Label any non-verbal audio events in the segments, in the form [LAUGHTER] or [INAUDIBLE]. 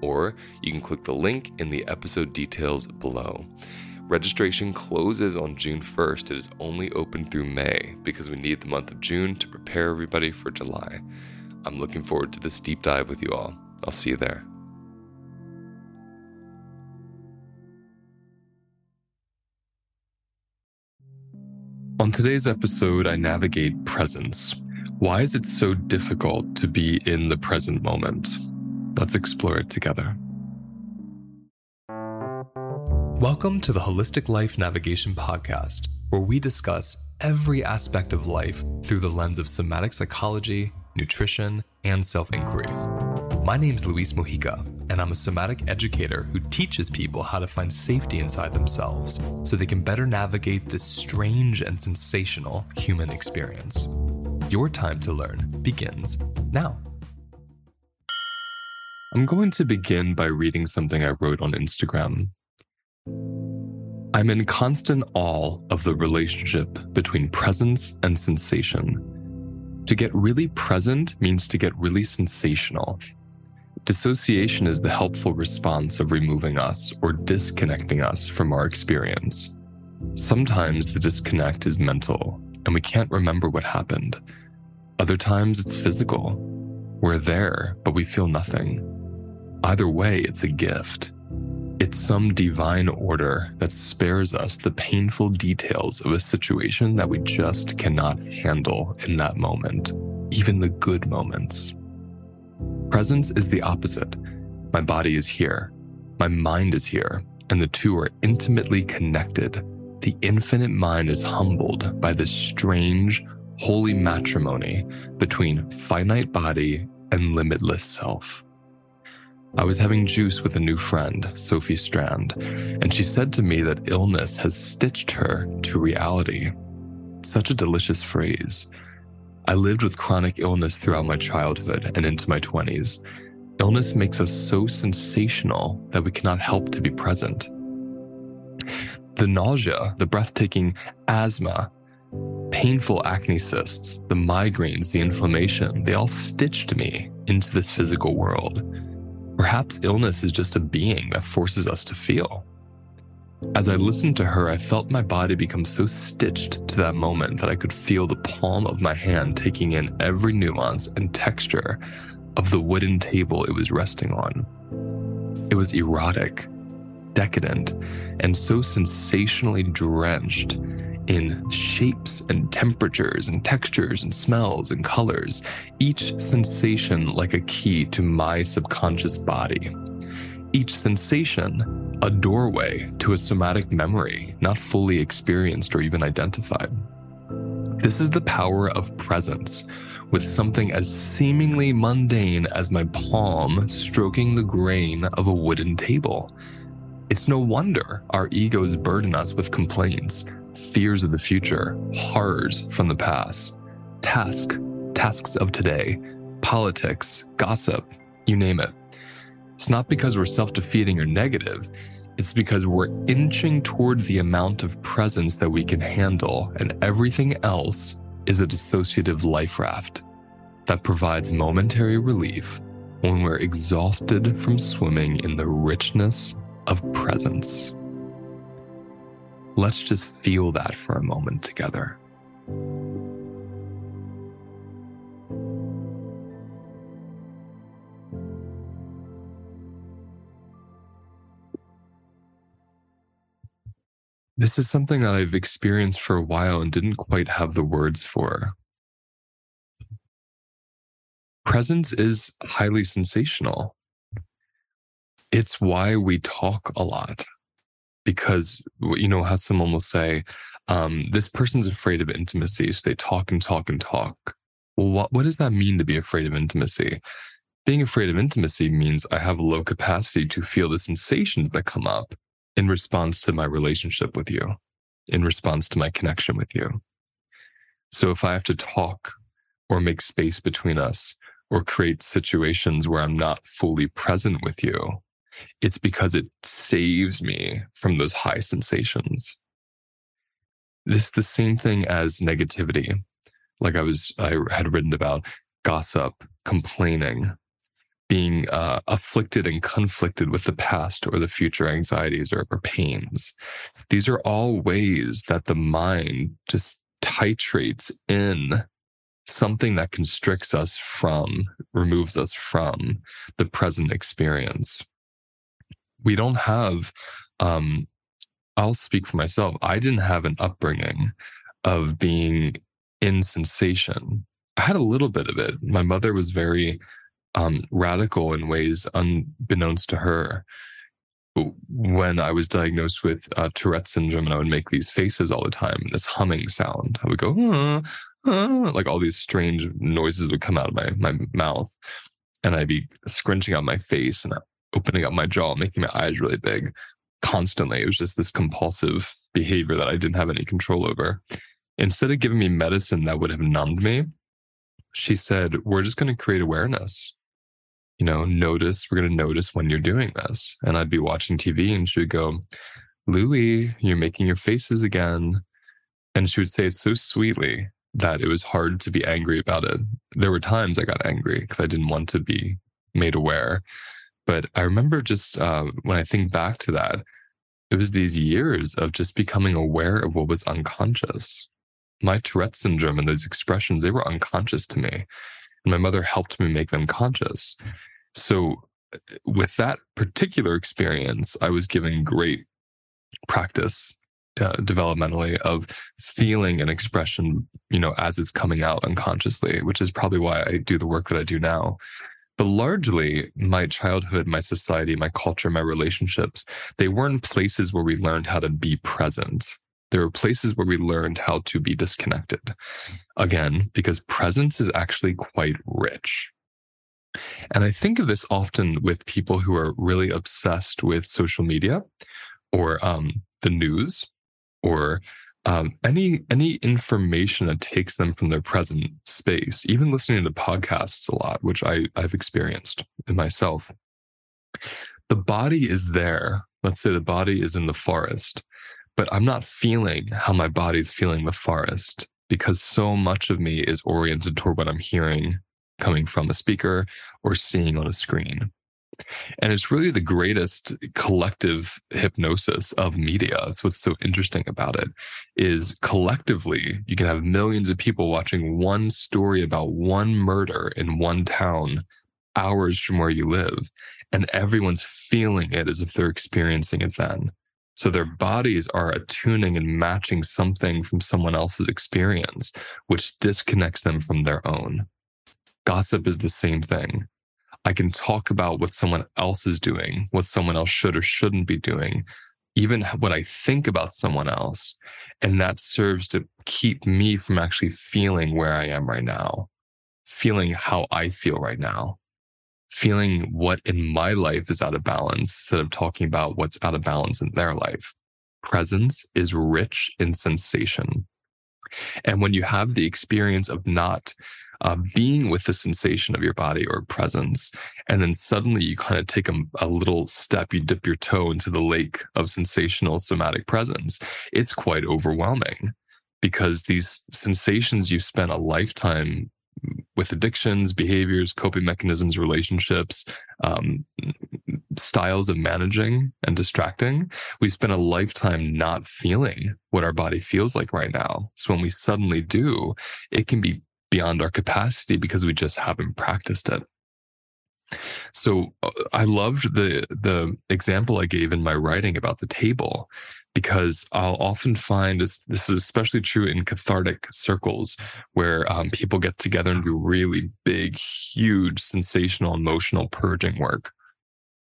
or you can click the link in the episode details below. Registration closes on June 1st. It is only open through May because we need the month of June to prepare everybody for July. I'm looking forward to this deep dive with you all. I'll see you there. On today's episode, I navigate presence. Why is it so difficult to be in the present moment? Let's explore it together. Welcome to the Holistic Life Navigation Podcast, where we discuss every aspect of life through the lens of somatic psychology, nutrition, and self inquiry. My name's Luis Mojica, and I'm a somatic educator who teaches people how to find safety inside themselves so they can better navigate this strange and sensational human experience. Your time to learn begins now. I'm going to begin by reading something I wrote on Instagram. I'm in constant awe of the relationship between presence and sensation. To get really present means to get really sensational. Dissociation is the helpful response of removing us or disconnecting us from our experience. Sometimes the disconnect is mental and we can't remember what happened. Other times it's physical. We're there, but we feel nothing. Either way, it's a gift. It's some divine order that spares us the painful details of a situation that we just cannot handle in that moment, even the good moments. Presence is the opposite. My body is here, my mind is here, and the two are intimately connected. The infinite mind is humbled by this strange, holy matrimony between finite body and limitless self. I was having juice with a new friend, Sophie Strand, and she said to me that illness has stitched her to reality. Such a delicious phrase. I lived with chronic illness throughout my childhood and into my 20s. Illness makes us so sensational that we cannot help to be present. The nausea, the breathtaking asthma, painful acne cysts, the migraines, the inflammation, they all stitched me into this physical world. Perhaps illness is just a being that forces us to feel. As I listened to her, I felt my body become so stitched to that moment that I could feel the palm of my hand taking in every nuance and texture of the wooden table it was resting on. It was erotic, decadent, and so sensationally drenched in shapes and temperatures and textures and smells and colors, each sensation like a key to my subconscious body. each sensation a doorway to a somatic memory not fully experienced or even identified. This is the power of presence, with something as seemingly mundane as my palm stroking the grain of a wooden table. It's no wonder our egos burden us with complaints, fears of the future, horrors from the past, task, tasks of today, politics, gossip, you name it. It's not because we're self defeating or negative, it's because we're inching toward the amount of presence that we can handle, and everything else is a dissociative life raft that provides momentary relief when we're exhausted from swimming in the richness of presence. Let's just feel that for a moment together. This is something that I've experienced for a while and didn't quite have the words for. Presence is highly sensational it's why we talk a lot because you know how someone will say um, this person's afraid of intimacy so they talk and talk and talk. Well what, what does that mean to be afraid of intimacy? Being afraid of intimacy means i have a low capacity to feel the sensations that come up in response to my relationship with you in response to my connection with you. So if i have to talk or make space between us or create situations where i'm not fully present with you it's because it saves me from those high sensations. This is the same thing as negativity. Like I was, I had written about gossip, complaining, being uh, afflicted and conflicted with the past or the future anxieties or, or pains. These are all ways that the mind just titrates in something that constricts us from, removes us from the present experience we don't have um I'll speak for myself. I didn't have an upbringing of being in sensation. I had a little bit of it. My mother was very um, radical in ways unbeknownst to her. When I was diagnosed with uh, Tourette syndrome, and I would make these faces all the time, this humming sound, I would go, uh, uh, like all these strange noises would come out of my my mouth, and I'd be scrunching out my face, and opening up my jaw, making my eyes really big constantly. It was just this compulsive behavior that I didn't have any control over. Instead of giving me medicine that would have numbed me, she said, We're just going to create awareness. You know, notice, we're going to notice when you're doing this. And I'd be watching TV and she would go, Louie, you're making your faces again. And she would say it so sweetly that it was hard to be angry about it. There were times I got angry because I didn't want to be made aware. But I remember just uh, when I think back to that, it was these years of just becoming aware of what was unconscious. My Tourette syndrome and those expressions, they were unconscious to me. And my mother helped me make them conscious. So, uh, with that particular experience, I was given great practice uh, developmentally of feeling an expression, you know, as it's coming out unconsciously, which is probably why I do the work that I do now. But largely, my childhood, my society, my culture, my relationships, they weren't places where we learned how to be present. There were places where we learned how to be disconnected. Again, because presence is actually quite rich. And I think of this often with people who are really obsessed with social media or um, the news or um, any any information that takes them from their present space, even listening to podcasts a lot, which I, I've experienced in myself. The body is there. Let's say the body is in the forest, but I'm not feeling how my body's feeling the forest because so much of me is oriented toward what I'm hearing coming from a speaker or seeing on a screen. And it's really the greatest collective hypnosis of media. That's what's so interesting about it is collectively you can have millions of people watching one story about one murder in one town hours from where you live and everyone's feeling it as if they're experiencing it then. So their bodies are attuning and matching something from someone else's experience, which disconnects them from their own. Gossip is the same thing I can talk about what someone else is doing, what someone else should or shouldn't be doing, even what I think about someone else. And that serves to keep me from actually feeling where I am right now, feeling how I feel right now, feeling what in my life is out of balance instead of talking about what's out of balance in their life. Presence is rich in sensation. And when you have the experience of not uh, being with the sensation of your body or presence. And then suddenly you kind of take a, a little step, you dip your toe into the lake of sensational somatic presence. It's quite overwhelming because these sensations you spent a lifetime with addictions, behaviors, coping mechanisms, relationships, um, styles of managing and distracting, we spend a lifetime not feeling what our body feels like right now. So when we suddenly do, it can be beyond our capacity because we just haven't practiced it. So uh, I loved the the example I gave in my writing about the table because I'll often find this, this is especially true in cathartic circles where um, people get together and do really big, huge, sensational, emotional purging work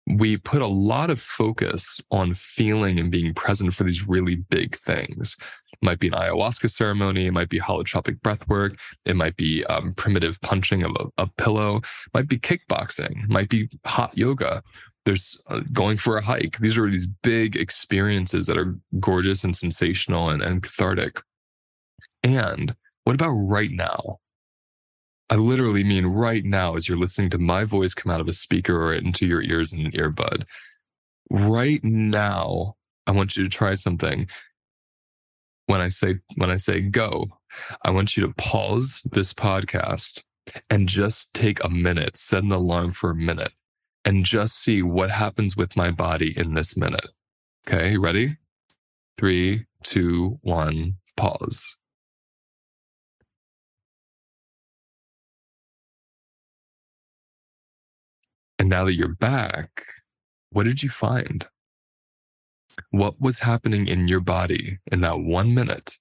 we put a lot of focus on feeling and being present for these really big things. It might be an ayahuasca ceremony, it might be holotropic breath work, it might be um, primitive punching of a, a, pillow, it might be kickboxing, it might be hot yoga. There's uh, going for a hike. These are these big experiences that are gorgeous and sensational and, and cathartic. And what about right now? I literally mean right now, as you're listening to my voice come out of a speaker or into your ears in an earbud. Right now, I want you to try something. When I say when I say go, I want you to pause this podcast and just take a minute, set an alarm for a minute, and just see what happens with my body in this minute. Okay, ready? Three, two, one, pause. And now that you're back, what did you find? What was happening in your body in that one minute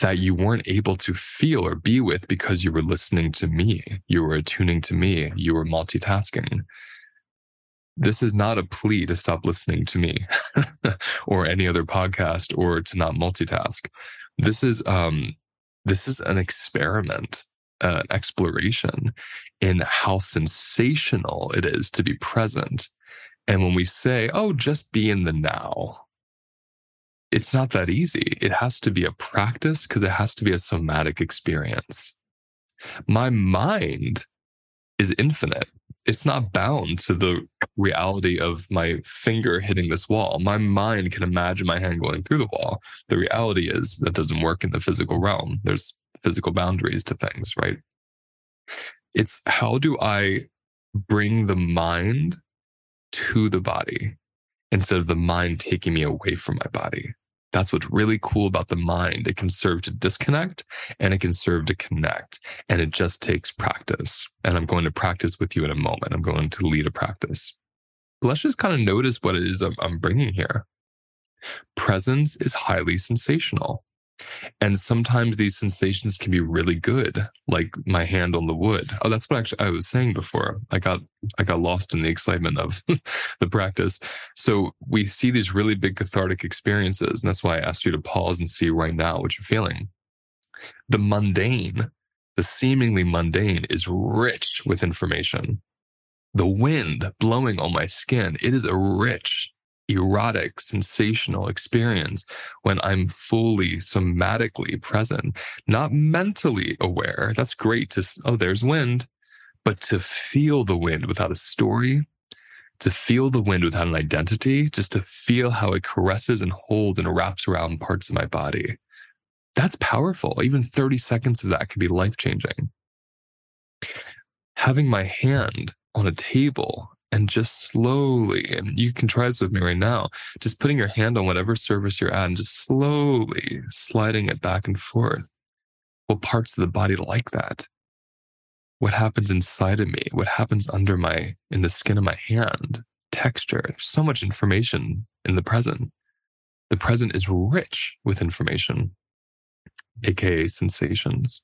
that you weren't able to feel or be with because you were listening to me? You were attuning to me. You were multitasking. This is not a plea to stop listening to me [LAUGHS] or any other podcast or to not multitask. This is um, this is an experiment uh, exploration in how sensational it is to be present. And when we say, oh, just be in the now, it's not that easy. It has to be a practice because it has to be a somatic experience. My mind is infinite. It's not bound to the reality of my finger hitting this wall. My mind can imagine my hand going through the wall. The reality is that doesn't work in the physical realm. There's physical boundaries to things, right? It's how do I bring the mind to the body instead of the mind taking me away from my body? That's what's really cool about the mind. It can serve to disconnect and it can serve to connect. And it just takes practice. And I'm going to practice with you in a moment. I'm going to lead a practice. But let's just kind of notice what it is I'm, I'm bringing here. Presence is highly sensational. And sometimes these sensations can be really good, like my hand on the wood. Oh, that's what actually I was saying before. I got I got lost in the excitement of [LAUGHS] the practice. So we see these really big cathartic experiences, and that's why I asked you to pause and see right now what you're feeling. The mundane, the seemingly mundane, is rich with information. The wind blowing on my skin, it is a rich erotic, sensational experience when I'm fully somatically present, not mentally aware. That's great to, oh, there's wind, but to feel the wind without a story, to feel the wind without an identity, just to feel how it caresses and holds and wraps around parts of my body. That's powerful. Even 30 seconds of that can be life changing. Having my hand on a table and just slowly, and you can try this with me right now, just putting your hand on whatever surface you're at and just slowly sliding it back and forth. What parts of the body like that? What happens inside of me? What happens under my, in the skin of my hand? Texture. There's so much information in the present. The present is rich with information, aka sensations.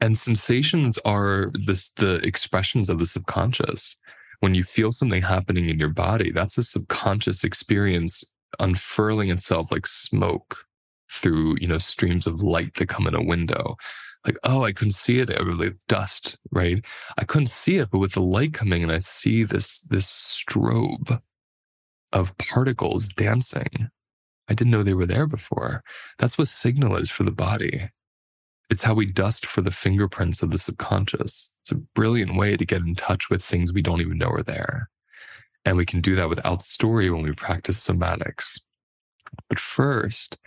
And sensations are this the expressions of the subconscious. When you feel something happening in your body, that's a subconscious experience unfurling itself like smoke through, you know, streams of light that come in a window. Like, oh, I couldn't see it. It was like dust, right? I couldn't see it, but with the light coming and I see this this strobe of particles dancing. I didn't know they were there before. That's what signal is for the body. It's how we dust for the fingerprints of the subconscious. It's a brilliant way to get in touch with things we don't even know are there. And we can do that without story when we practice somatics. But first,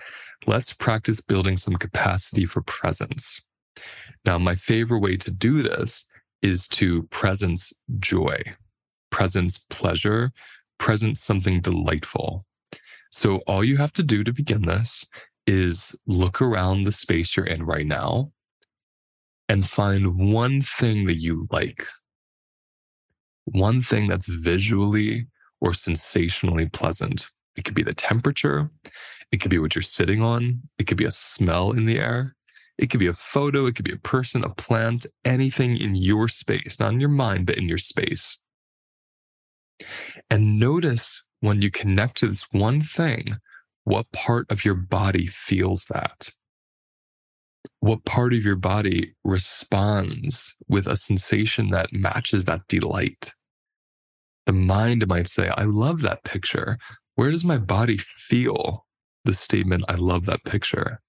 let's practice building some capacity for presence. Now, my favorite way to do this is to presence joy, presence pleasure, presence something delightful. So, all you have to do to begin this is look around the space you're in right now and find one thing that you like. One thing that's visually or sensationally pleasant. It could be the temperature, it could be what you're sitting on, it could be a smell in the air, it could be a photo, it could be a person, a plant, anything in your space, not in your mind, but in your space. And notice when you connect to this one thing, what part of your body feels that? What part of your body responds with a sensation that matches that delight? The mind might say, I love that picture. Where does my body feel the statement, I love that picture?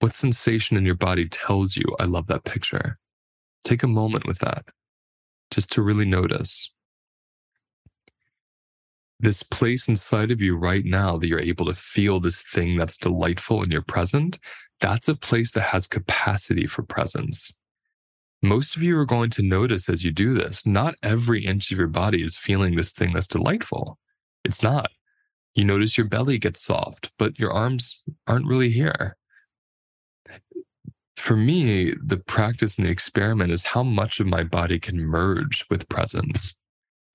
What sensation in your body tells you, I love that picture? Take a moment with that just to really notice this place inside of you right now that you're able to feel this thing that's delightful in your present, that's a place that has capacity for presence. Most of you are going to notice as you do this, not every inch of your body is feeling this thing that's delightful. It's not. You notice your belly gets soft, but your arms aren't really here. For me, the practice and the experiment is how much of my body can merge with presence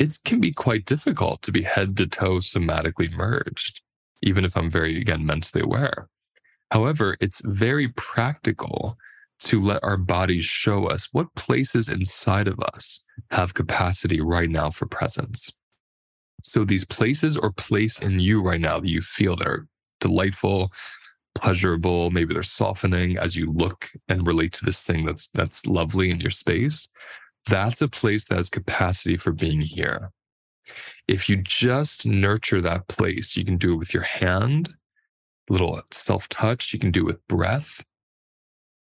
it can be quite difficult to be head to toe somatically merged, even if I'm very, again, mentally aware. However, it's very practical to let our bodies show us what places inside of us have capacity right now for presence. So, these places or place in you right now that you feel that are delightful, pleasurable, maybe they're softening as you look and relate to this thing that's that's lovely in your space that's a place that has capacity for being here. If you just nurture that place, you can do it with your hand, little self touch, you can do it with breath.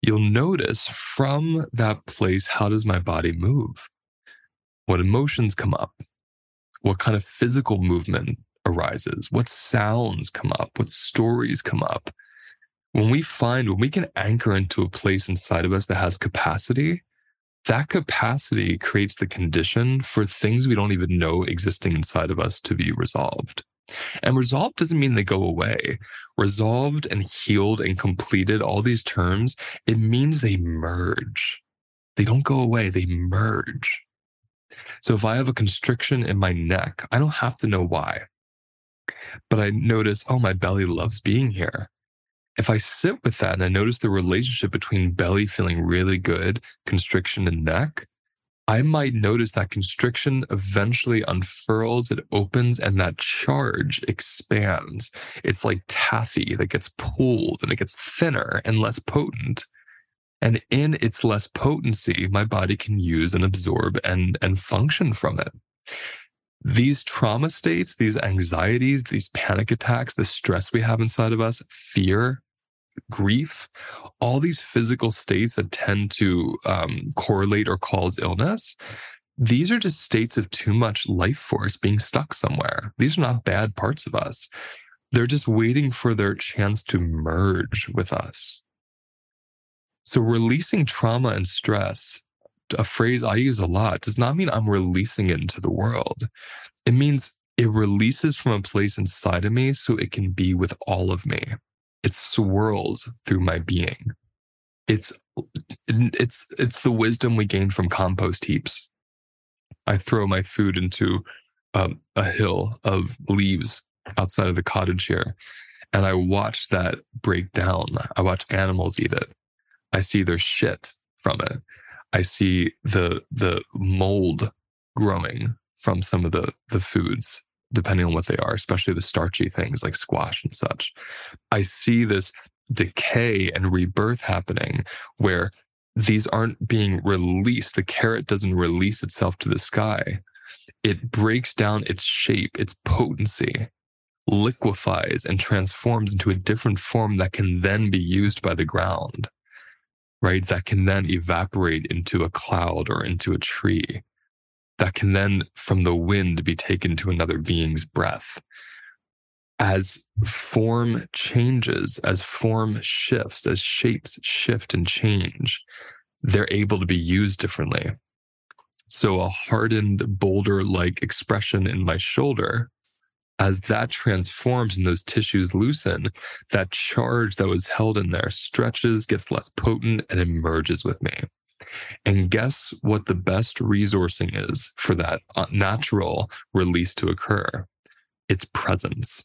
You'll notice from that place, how does my body move? What emotions come up? What kind of physical movement arises? What sounds come up? What stories come up? When we find, when we can anchor into a place inside of us that has capacity, that capacity creates the condition for things we don't even know existing inside of us to be resolved. And resolved doesn't mean they go away. Resolved and healed and completed, all these terms, it means they merge. They don't go away, they merge. So if I have a constriction in my neck, I don't have to know why. But I notice, oh, my belly loves being here if I sit with that and I notice the relationship between belly feeling really good, constriction, and neck, I might notice that constriction eventually unfurls, it opens, and that charge expands. It's like taffy that gets pulled and it gets thinner and less potent. And in its less potency, my body can use and absorb and, and function from it these trauma states, these anxieties, these panic attacks, the stress we have inside of us, fear, grief, all these physical states that tend to um, correlate or cause illness, these are just states of too much life force being stuck somewhere. These are not bad parts of us. They're just waiting for their chance to merge with us. So, releasing trauma and stress, a phrase I use a lot, does not mean I'm releasing it into the world. It means it releases from a place inside of me so it can be with all of me it swirls through my being. It's it's it's the wisdom we gain from compost heaps. I throw my food into um, a hill of leaves outside of the cottage here, and I watch that break down. I watch animals eat it. I see their shit from it. I see the the mold growing from some of the the foods depending on what they are, especially the starchy things like squash and such. I see this decay and rebirth happening where these aren't being released. The carrot doesn't release itself to the sky. It breaks down its shape, its potency, liquefies and transforms into a different form that can then be used by the ground, right? That can then evaporate into a cloud or into a tree that can then from the wind be taken to another being's breath. As form changes, as form shifts, as shapes shift and change, they're able to be used differently. So, a hardened boulder like expression in my shoulder, as that transforms and those tissues loosen, that charge that was held in there stretches, gets less potent, and emerges with me. And guess what the best resourcing is for that uh, natural release to occur? It's presence.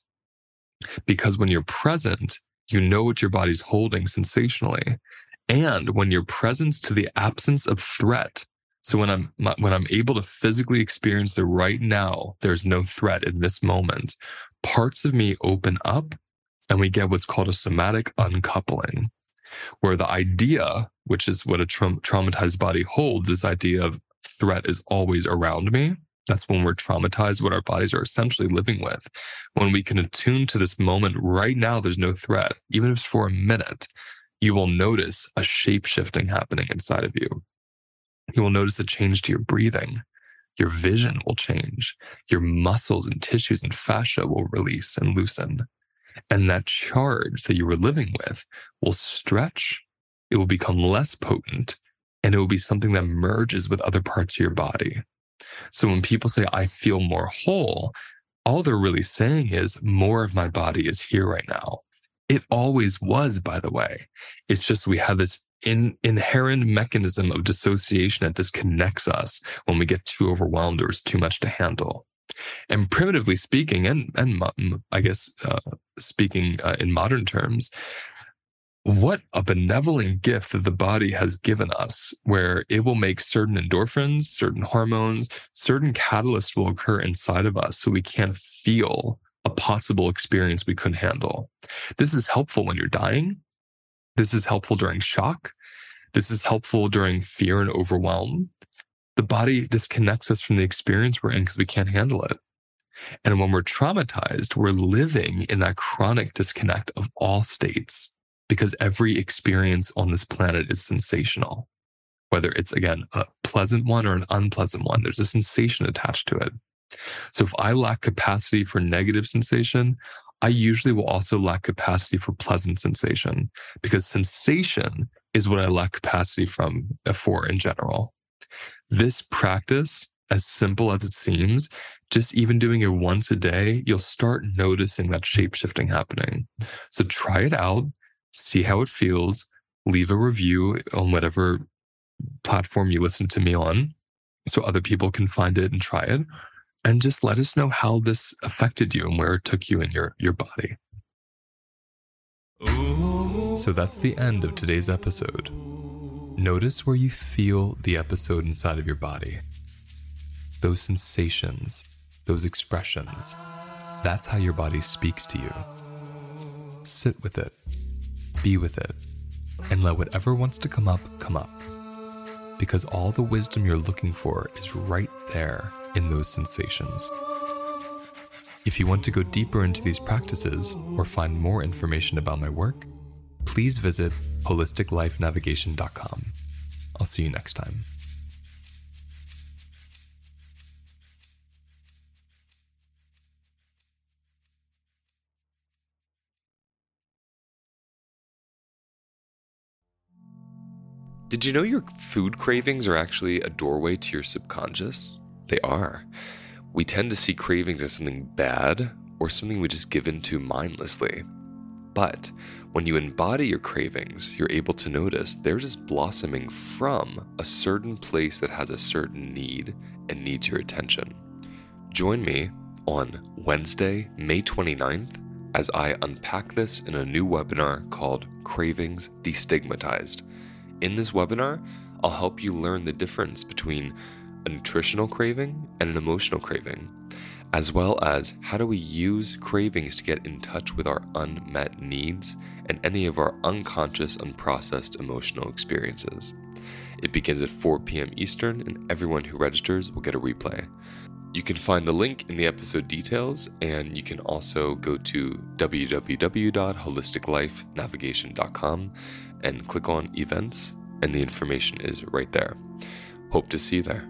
Because when you're present, you know what your body's holding sensationally. And when you're present to the absence of threat, so when I'm when I'm able to physically experience the right now, there's no threat in this moment. Parts of me open up and we get what's called a somatic uncoupling where the idea, which is what a tra- traumatized body holds, this idea of threat is always around me. That's when we're traumatized, what our bodies are essentially living with. When we can attune to this moment right now, there's no threat, even if it's for a minute, you will notice a shape shifting happening inside of you. You will notice a change to your breathing. Your vision will change. Your muscles and tissues and fascia will release and loosen. And that charge that you were living with will stretch, it will become less potent, and it will be something that merges with other parts of your body. So when people say, I feel more whole, all they're really saying is, more of my body is here right now. It always was, by the way. It's just we have this in, inherent mechanism of dissociation that disconnects us when we get too overwhelmed or it's too much to handle. And primitively speaking, and and I guess uh, speaking uh, in modern terms, what a benevolent gift that the body has given us, where it will make certain endorphins, certain hormones, certain catalysts will occur inside of us so we can feel a possible experience we couldn't handle. This is helpful when you're dying. This is helpful during shock. This is helpful during fear and overwhelm the body disconnects us from the experience we're in because we can't handle it. And when we're traumatized, we're living in that chronic disconnect of all states because every experience on this planet is sensational. Whether it's, again, a pleasant one or an unpleasant one, there's a sensation attached to it. So if I lack capacity for negative sensation, I usually will also lack capacity for pleasant sensation because sensation is what I lack capacity from for in general. This practice, as simple as it seems, just even doing it once a day, you'll start noticing that shape shifting happening. So try it out, see how it feels, leave a review on whatever platform you listen to me on so other people can find it and try it. And just let us know how this affected you and where it took you in your, your body. So that's the end of today's episode. Notice where you feel the episode inside of your body. Those sensations, those expressions. That's how your body speaks to you. Sit with it, be with it, and let whatever wants to come up come up. Because all the wisdom you're looking for is right there in those sensations. If you want to go deeper into these practices or find more information about my work, please visit holisticlifenavigation.com. I'll see you next time. Did you know your food cravings are actually a doorway to your subconscious? They are. We tend to see cravings as something bad or something we just give into mindlessly. But when you embody your cravings, you're able to notice they're just blossoming from a certain place that has a certain need and needs your attention. Join me on Wednesday, May 29th, as I unpack this in a new webinar called Cravings Destigmatized. In this webinar, I'll help you learn the difference between a nutritional craving and an emotional craving, as well as how do we use cravings to get in touch with our unmet needs and any of our unconscious, unprocessed emotional experiences. It begins at 4 p.m. Eastern, and everyone who registers will get a replay. You can find the link in the episode details, and you can also go to www.holisticlifenavigation.com and click on events, and the information is right there. Hope to see you there.